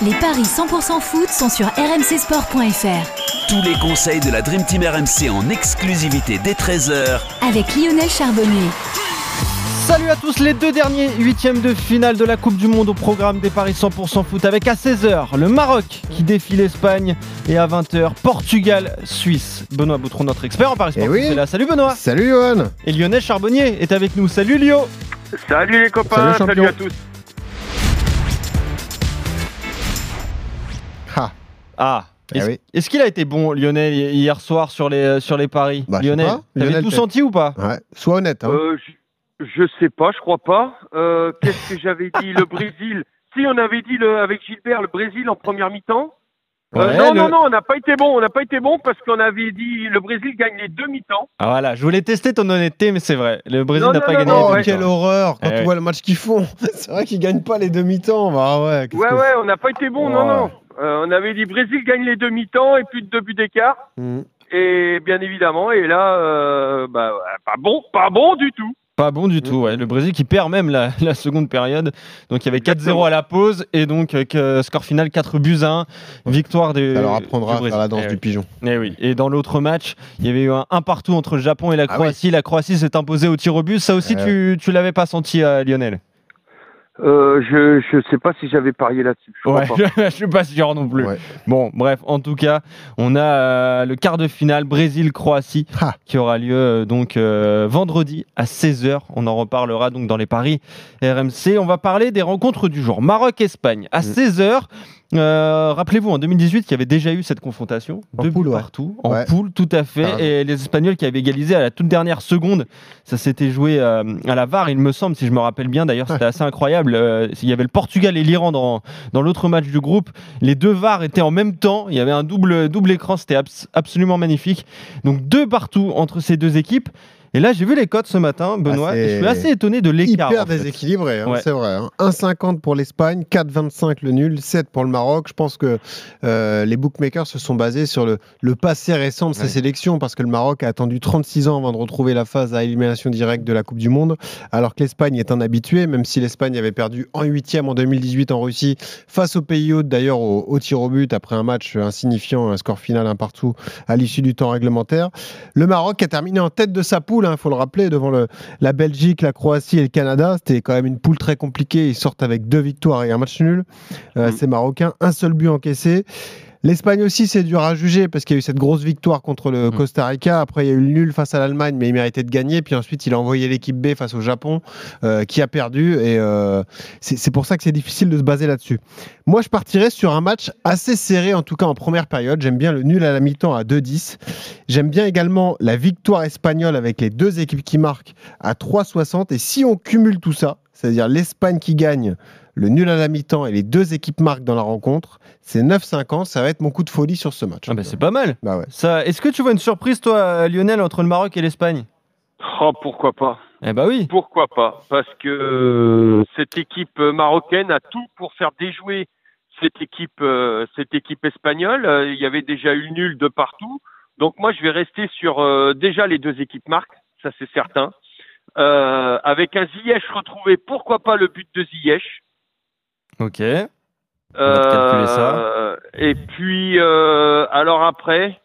Les paris 100% foot sont sur rmcsport.fr. Tous les conseils de la Dream Team RMC en exclusivité dès 13h Avec Lionel Charbonnier. Salut à tous, les deux derniers huitièmes de finale de la Coupe du Monde au programme des Paris 100% foot avec à 16h le Maroc qui défie l'Espagne et à 20h Portugal, Suisse. Benoît Boutron, notre expert en Paris Eh sportif, oui. est là. Salut Benoît Salut Johan Et Lionel Charbonnier est avec nous. Salut Lio Salut les copains, Salut, à tous. Ah, Eh est-ce oui. est-ce qu'il a été bon Lionel hi- hier soir sur les, sur les paris? Bah, Lionel, t'avais Lionel, tout senti ou pas? Ouais. Sois honnête. Hein. Euh, je, je sais pas, je crois pas. Euh, Qu'est-ce que j'avais dit? Le Brésil. Si on avait dit le, avec Gilbert le Brésil en première mi-temps. Euh, Ouais, non, le- non, non, on n'a pas été bon. On n'a pas été bon parce qu'on avait dit le Brésil gagne les deux mi-temps. Ah voilà, je voulais tester ton honnêteté mais c'est vrai, le Brésil n'a pas non, gagné non, les Oh, deux ouais. quelle temps. horreur quand Eh tu ouais. vois le match qu'ils font. C'est vrai qu'ils gagnent pas les demi-temps. Bah ouais. Ouais, que- ouais, on n'a pas été bon. Non, non. Euh, on avait dit Brésil gagne les deux mi-temps et plus de deux buts d'écart. Mhm. Et bien évidemment, et là, euh, bah, pas bon, pas bon du tout. Pas bon du tout, ouais. Le Brésil qui perd même la, la seconde période. Donc il y avait 4-0 à la pause et donc euh, score final 4 buts à 1. Victoire Ça leur apprendra à la danse Eh du oui. pigeon. Eh oui. Et dans l'autre match, il y avait eu un, un partout entre le Japon et la Ah Croatie. La Croatie s'est imposée au tir au but. Ça aussi, Euh. tu, tu l'avais pas senti, euh, Lionel? Euh, je, je sais pas si j'avais parié là-dessus. Je Ouais, je suis pas sûr non plus. Ouais. Bon, bref, en tout cas, on a euh, le quart de finale Brésil-Croatie Ah. qui aura lieu euh, donc euh, vendredi à 16h. On en reparlera donc dans les paris RMC. On va parler des rencontres du jour. Maroc-Espagne à Mm. 16h. Euh, Rappelez-vous, en 2018, il y avait déjà eu cette confrontation. En Deux poule, buts ouais. partout. En Ouais. poule, tout à fait. Et les Espagnols qui avaient égalisé à la toute dernière seconde. Ça s'était joué euh, à la VAR, il me semble, si je me rappelle bien. D'ailleurs, c'était assez incroyable. Euh, il y avait le Portugal et l'Iran dans, dans l'autre match du groupe. Les deux VAR étaient en même temps. Il y avait un double, double écran. C'était abs- absolument magnifique. Donc, deux partout entre ces deux équipes. Et là, j'ai vu les cotes ce matin, Benoît. Ah, et je suis assez étonné de l'écart. Hyper en fait. déséquilibré, hein, Ouais. c'est vrai. hein. 1,50 pour l'Espagne, 4,25 le nul, 7 pour le Maroc. Je pense que euh, les bookmakers se sont basés sur le, le passé récent de ces Ouais. sélections parce que le Maroc a attendu 36 ans avant de retrouver la phase à élimination directe de la Coupe du Monde, alors que l'Espagne est un habitué, même si l'Espagne avait perdu en huitième en 2018 en Russie face au pays hôte d'ailleurs au, au tir au but après un match insignifiant, un score final un partout à l'issue du temps réglementaire. Le Maroc a terminé en tête de sa poule, il faut le rappeler, devant le, la Belgique, la Croatie et le Canada. C'était quand même une poule très compliquée. Ils sortent avec deux victoires et un match nul. Euh, Mm. Ces Marocains, un seul but encaissé. L'Espagne aussi, c'est dur à juger parce qu'il y a eu cette grosse victoire contre le Mm. Costa Rica. Après, il y a eu le nul face à l'Allemagne, mais il méritait de gagner. Puis ensuite, il a envoyé l'équipe B face au Japon, euh, qui a perdu. Et euh, c'est c'est pour ça que c'est difficile de se baser là-dessus. Moi, je partirais sur un match assez serré, en tout cas en première période. J'aime bien le nul à la mi-temps à 2-10. J'aime bien également la victoire espagnole avec les deux équipes qui marquent à 3,60. Et si on cumule tout ça, c'est-à-dire l'Espagne qui gagne, le nul à la mi-temps et les deux équipes marquent dans la rencontre, c'est 9,50. Ça va être mon coup de folie sur ce match. Ah bah, c'est pas mal. Bah ouais. Ça, Est-ce que tu vois une surprise, toi, Lionel, entre le Maroc et l'Espagne? Oh, pourquoi pas Eh bah oui. Pourquoi pas Parce que euh, cette équipe euh, marocaine a tout pour faire déjouer cette équipe, euh, cette équipe espagnole. Il y avait déjà eu le nul de partout. Donc moi, je vais rester sur euh, déjà les deux équipes marques, ça c'est certain. Euh, avec un Ziyech retrouvé, pourquoi pas le but de Ziyech? Ok. On va te calculer ça. Euh, Et puis, euh, alors après,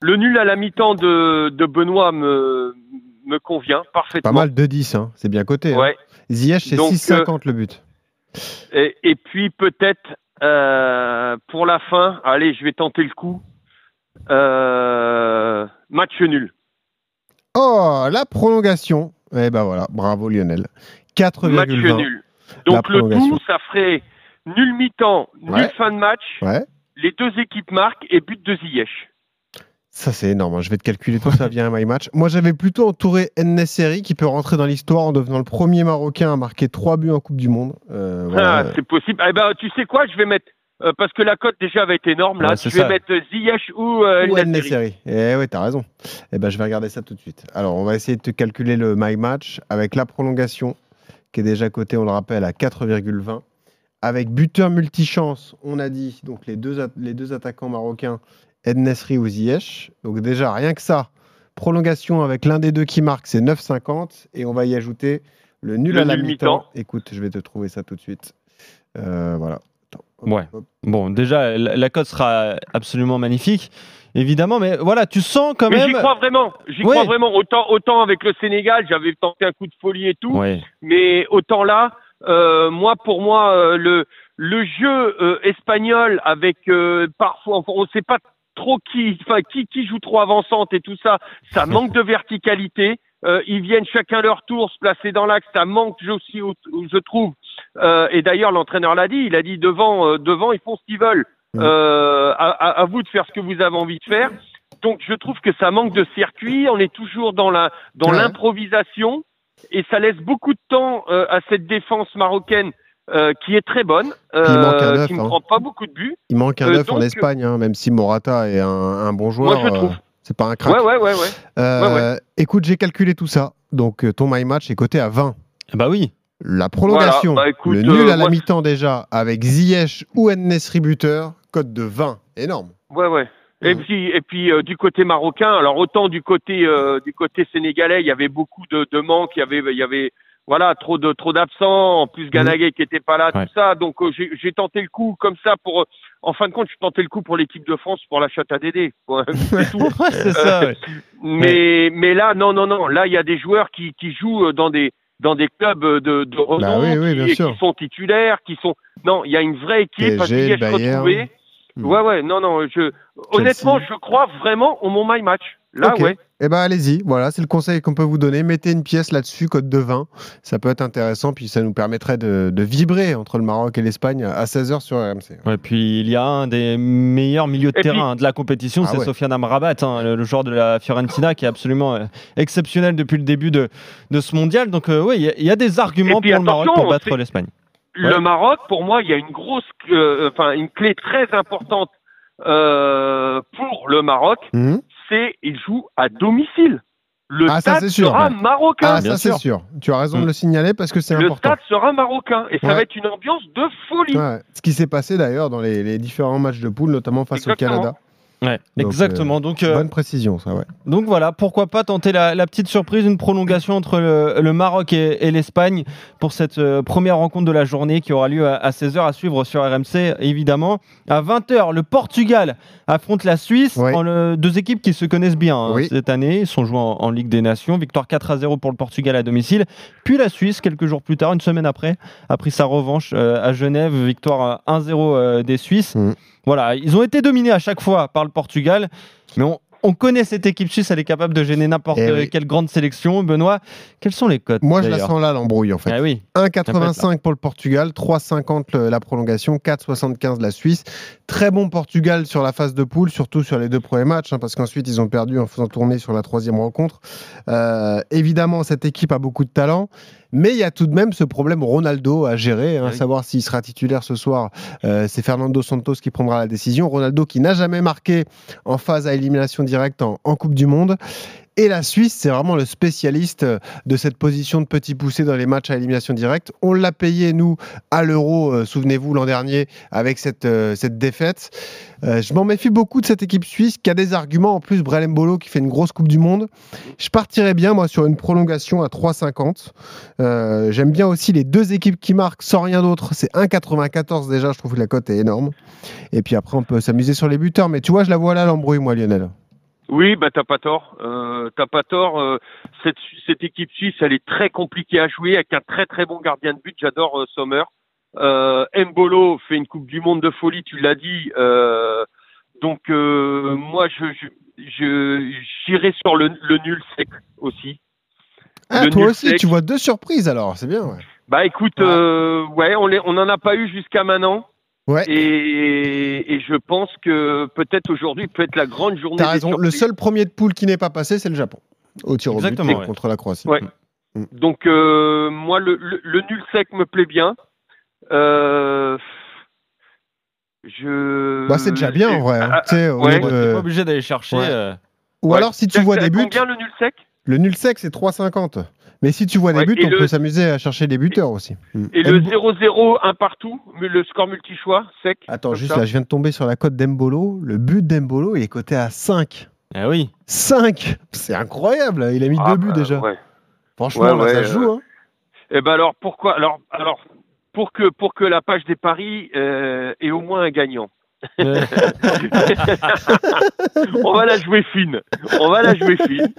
le nul à la mi-temps de, de Benoît me, me convient parfaitement. Pas mal 2-10. Hein. C'est bien coté. hein. Ouais. Ziyech, c'est Donc, 6,50 le but. Et, et puis peut-être euh, pour la fin, allez, je vais tenter le coup. Euh, match nul. Oh, la prolongation. Eh ben voilà, bravo Lionel. Match 4,20. nul. Donc le tout, ça ferait nul mi-temps, nul Ouais. fin de match. Ouais. Les deux équipes marquent et but de Ziyech. Ça, c'est énorme. hein. Je vais te calculer tout ça via un My Match. Moi, j'avais plutôt entouré Neseri qui peut rentrer dans l'histoire en devenant le premier Marocain à marquer 3 buts en Coupe du Monde. Euh, voilà. Ah, c'est possible. Eh ben, tu sais quoi, je vais mettre euh, parce que la cote déjà va être énorme là. Ouais, je vais ça. mettre Ziyech ou euh, Ou. Neseri. Eh ouais, t'as raison. Eh ben, je vais regarder ça tout de suite. Alors, on va essayer de te calculer le My Match avec la prolongation qui est déjà cotée, on le rappelle, à 4,20. Avec buteur multichance, on a dit, donc les deux, les deux attaquants marocains, Ed Nesri ou Ziyech. Donc déjà, rien que ça, prolongation avec l'un des deux qui marque, c'est 9,50. Et on va y ajouter le nul Le à la mi-temps. Écoute, je vais te trouver ça tout de suite. Euh, voilà. Attends, hop. Ouais. Bon, déjà, la, la cote sera absolument magnifique, évidemment, mais voilà, tu sens quand Mais j'y crois vraiment. J'y Ouais. crois vraiment. Autant, autant avec le Sénégal, j'avais tenté un coup de folie et tout. Ouais. Mais autant là, euh, moi, pour moi, euh, le, le jeu euh, espagnol avec euh, parfois, on ne sait pas trop qui, enfin, qui, qui joue trop avançante et tout ça, ça manque de verticalité. Euh, ils viennent chacun leur tour se placer dans l'axe, ça manque aussi, au- je trouve. Euh, et d'ailleurs, l'entraîneur l'a dit, il a dit devant, euh, devant, ils font ce qu'ils veulent. Mhm. Euh, à, vous de faire ce que vous avez envie de faire. Donc, je trouve que ça manque de circuit. On est toujours dans la, dans Ouais. l'improvisation et ça laisse beaucoup de temps euh, à cette défense marocaine euh, qui est très bonne, il manque un euh, œuf, qui ne hein. prend pas beaucoup de buts. Il manque un Euh, œuf en donc, Espagne, hein, même si Morata est un, un bon joueur. Moi, je trouve. c'est pas un crack. Ouais, ouais, ouais, ouais. Euh, Écoute, j'ai calculé tout ça. Donc, ton My Match est coté à 20. Bah oui. La prolongation, Voilà, bah, écoute, le nul euh, à la mi-temps déjà, avec Ziyech ou Nesri buteur, cote de 20. Énorme. Ouais, ouais. Et Mhm. puis, et puis euh, du côté marocain, alors autant du côté euh, du côté sénégalais, il y avait beaucoup de, de manques, il y avait, il y avait voilà trop de trop d'absents, en plus Ganagay qui était pas là, Ouais. tout ça. Donc euh, j'ai j'ai tenté le coup comme ça pour, euh, en fin de compte, je tentais le coup pour l'équipe de France pour la chatte à Dédé. C'est tout. Ça. ouais. Mais mais là non non non, là il y a des joueurs qui qui jouent euh, dans des dans des clubs de, de renom, Bah oui, oui, qui, sont titulaires, qui sont non, il y a une vraie équipe, PSG, un Ziyech Bayern. retrouvé. Hmm. Ouais ouais, non non, je honnêtement, je crois vraiment au mon my match. Là ouais. Eh ben allez-y, voilà, c'est le conseil qu'on peut vous donner. Mettez une pièce là-dessus, code de 20. Ça peut être intéressant, puis ça nous permettrait de, de vibrer entre le Maroc et l'Espagne à 16h sur RMC. Ouais, puis il y a un des meilleurs milieux de Et terrain de la compétition, Ah c'est ouais. Sofiane Amrabat, hein, le, le joueur de la Fiorentina qui est absolument euh, exceptionnel depuis le début de, de ce mondial. Donc oui, il y a- il y, a des arguments puis, pour le Maroc pour battre c'est- Le. Maroc, pour moi, il y a une grosse, euh, enfin une clé très importante euh, pour le Maroc, Mhm. c'est il joue à domicile. Le Ah, ça, stade c'est sûr, sera ouais. marocain. Ah, bien ça c'est sûr. sûr. Tu as raison Mm. de le signaler parce que c'est le important. stade sera marocain et ça Ouais. va être une ambiance de folie. Ouais. Ce qui s'est passé d'ailleurs dans les, les différents matchs de poule, notamment face Exactement. au Canada. Ouais, Donc, exactement. Donc, euh, Bonne précision, ça, ouais. donc voilà, pourquoi pas tenter la, la petite surprise, une prolongation entre le, le Maroc et, et l'Espagne pour cette euh, première rencontre de la journée qui aura lieu à, à 16h à suivre sur RMC, évidemment. À 20h, le Portugal affronte la Suisse, Ouais. en le- deux équipes qui se connaissent bien hein, Oui. cette année. Ils sont joués en, en Ligue des Nations. Victoire 4 à 0 pour le Portugal à domicile. Puis la Suisse, quelques jours plus tard, une semaine après, a pris sa revanche euh, à Genève. Victoire euh, 1-0 euh, des Suisses. Mhm. Voilà, ils ont été dominés à chaque fois par le Portugal. Mais on, on connaît cette équipe suisse, elle est capable de gêner n'importe Eh oui. quelle grande sélection. Benoît, quelles sont les cotes Moi, je la sens là, l'embrouille, en fait. Ah oui, 1,85 pour le Portugal, 3,50 le- la prolongation, 4,75 la Suisse. Très bon Portugal sur la phase de poule, surtout sur les deux premiers matchs, hein, parce qu'ensuite ils ont perdu en faisant tourner sur la troisième rencontre. Euh, évidemment, cette équipe a beaucoup de talent, mais il y a tout de même ce problème Ronaldo à gérer, hein, Ah oui. savoir s'il sera titulaire ce soir. Euh, C'est Fernando Santos qui prendra la décision. Ronaldo qui n'a jamais marqué en phase à élimination directe en, en Coupe du Monde. Et la Suisse, c'est vraiment le spécialiste de cette position de petit poussé dans les matchs à élimination directe. On l'a payé, nous, à l'Euro, euh, souvenez-vous, l'an dernier, avec cette, euh, défaite. Euh, je m'en méfie beaucoup de cette équipe suisse qui a des arguments. En plus, Brelem Bolo qui fait une grosse Coupe du Monde. Je partirais bien, moi, sur une prolongation à 3,50. Euh, J'aime bien aussi les deux équipes qui marquent sans rien d'autre. C'est 1,94 déjà, je trouve que la cote est énorme. Et puis après, on peut s'amuser sur les buteurs. Mais tu vois, je la vois là, l'embrouille, moi, Lionel. Oui, bah t'as pas tort. Euh, t'as pas tort. Euh, cette, cette équipe suisse, elle est très compliquée à jouer avec un très très bon gardien de but. J'adore euh, Sommer. Euh, Mbolo fait une Coupe du Monde de folie, tu l'as dit. Euh, donc euh, moi, je je j'irai sur le, le nul sec aussi. Ah, Le toi aussi, sec. tu vois deux surprises alors, c'est bien. Ouais. Bah écoute, Ouais. euh, ouais, on les, on en a pas eu jusqu'à maintenant. Ouais. Et, et je pense que peut-être aujourd'hui peut être la grande journée. T'as des raison, le seul premier de poule qui n'est pas passé, c'est le Japon. Au tir au but ouais. contre la Croatie. Ouais. Donc euh, moi le, le, le nul sec me plaît bien. Euh, je. Bah, c'est déjà bien en vrai. hein. Ah, de- t'es pas obligé d'aller chercher. Ouais. euh, Ou Ouais. alors si tu vois des buts, Combien le nul sec? Le nul sec c'est 3,50. Mais si tu vois des Ouais, buts, et on le- peut s'amuser à chercher des buteurs aussi. Mm. Et le Mbo- 0-0 un partout, mais le score multi-choix sec. Attends, juste ça. là, je viens de tomber sur la cote d'Embolo. Le but d'Embolo, il est coté à 5. Ah oui. 5 C'est incroyable, il a mis Ah, deux buts bah, déjà. ouais. Franchement, Ouais, là, ouais, ça se joue. hein. Eh ben alors pourquoi alors alors pour que pour que la page des paris euh, ait au moins un gagnant. On va la jouer fine. On va la jouer fine.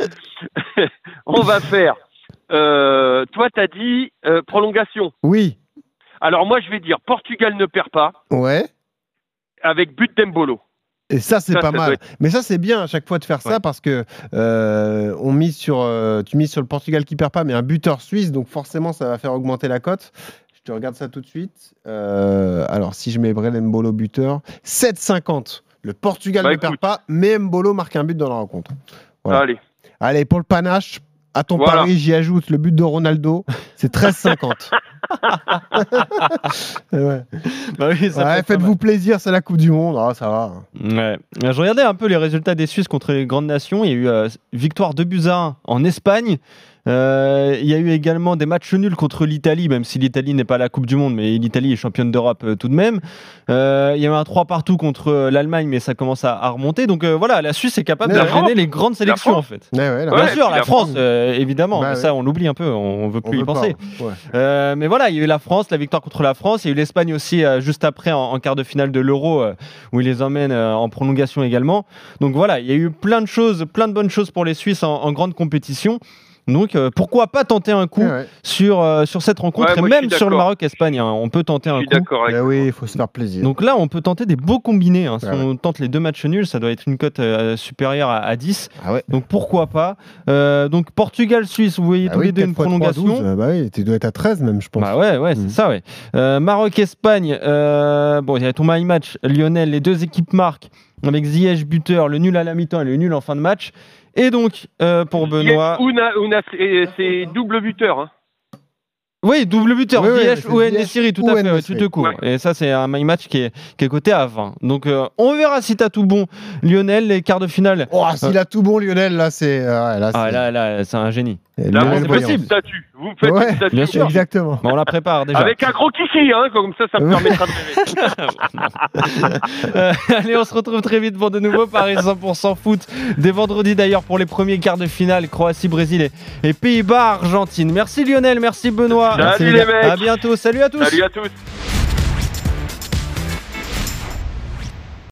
On va faire. Euh, toi, t'as dit euh, prolongation. Oui. Alors moi, je vais dire Portugal ne perd pas Ouais. avec but d'Embolo. Et ça, c'est pas mal. être- Mais ça, c'est bien à chaque fois de faire ça parce que euh, on mise sur, euh, tu mises sur le Portugal qui perd pas, mais un buteur suisse, donc forcément, ça va faire augmenter la cote. Je te regarde ça tout de suite. Euh, alors, si je mets Brel Mbolo buteur, 7,50. Le Portugal Bah, ne perd pas, mais Mbolo marque un but dans la rencontre. Voilà. Allez. Allez, pour le panache, à ton Voilà. pari, j'y ajoute le but de Ronaldo. C'est 13,50. ouais. bah oui, Ouais, Faites-vous plaisir, c'est la Coupe du Monde. Ah, ça va. Ouais. Euh, Je regardais un peu les résultats des Suisses contre les grandes nations. Il y a eu euh, victoire 2 buts à 1 en Espagne. Euh, il y a eu également des matchs nuls contre l'Italie, même si l'Italie n'est pas à la Coupe du Monde, mais l'Italie est championne d'Europe euh, tout de même. Euh, il y a eu un 3 partout contre l'Allemagne, mais ça commence à, à remonter. Donc euh, voilà, la Suisse est capable Mais de freiner les grandes sélections en France. fait. Ouais, ouais, là, Bien Ouais, sûr, la la France, euh, évidemment, Bah mais ouais. ça on l'oublie un peu, on veut on plus y veut penser. Ouais. Euh, mais voilà, il y a eu la France, la victoire contre la France. Il y a eu l'Espagne aussi euh, juste après en, en quart de finale de l'Euro euh, où ils les emmènent euh, en prolongation également. Donc voilà, il y a eu plein de choses, plein de bonnes choses pour les Suisses en, en grande compétition. Donc euh, pourquoi pas tenter un coup Ouais, sur, euh, sur cette rencontre Ouais, et même sur le. Maroc-Espagne. hein, on peut tenter un coup. Eh toi. oui, il faut se faire plaisir. Donc là, on peut tenter des beaux combinés. hein. Si Ouais, on tente les deux matchs nuls, ça doit être une cote euh, supérieure à, à 10. ah ouais. Donc pourquoi pas Euh, Donc Portugal-Suisse, vous voyez Ah tous oui, les deux 4 une fois 3, prolongation. 12, bah oui, tu dois être à 13 même, je pense. Bah ouais, ouais, c'est Mhm. ça, ouais. Euh, Maroc-Espagne, euh, bon, il y a ton my match, Lionel, les deux équipes marquent avec Ziyech buteur, le nul à la mi-temps et le nul en fin de match. Et donc, euh, pour Benoît. Yes, Ouna- Ouna, c'est- c'est double buteur. hein. Oui, double buteur, Oui, oui, Ziyech c'est ou Nesiri, tout ou à fait, ouais, cours. Ouais. Et ça, c'est un my match qui est, qui est coté à 20. Donc, euh, on verra si t'as tout bon, Lionel, les quarts de finale. Oh, s'il a tout bon, Lionel, là, c'est. euh, Ah, c'est- là, là, c'est un génie. Là, c'est faites Voyant. Vous faites Ouais, une bien sûr. Exactement. Bon, on la prépare déjà. Avec un gros kiki, hein, comme ça, ça me permettra de rêver. Euh, allez, on se retrouve très vite pour de nouveaux paris 100% foot. Dès vendredi d'ailleurs pour les premiers quarts de finale Croatie-Brésil et, et Pays-Bas-Argentine. Merci Lionel, merci Benoît. Salut Merci, les gars. À mecs. bientôt, salut à tous. Salut à tous.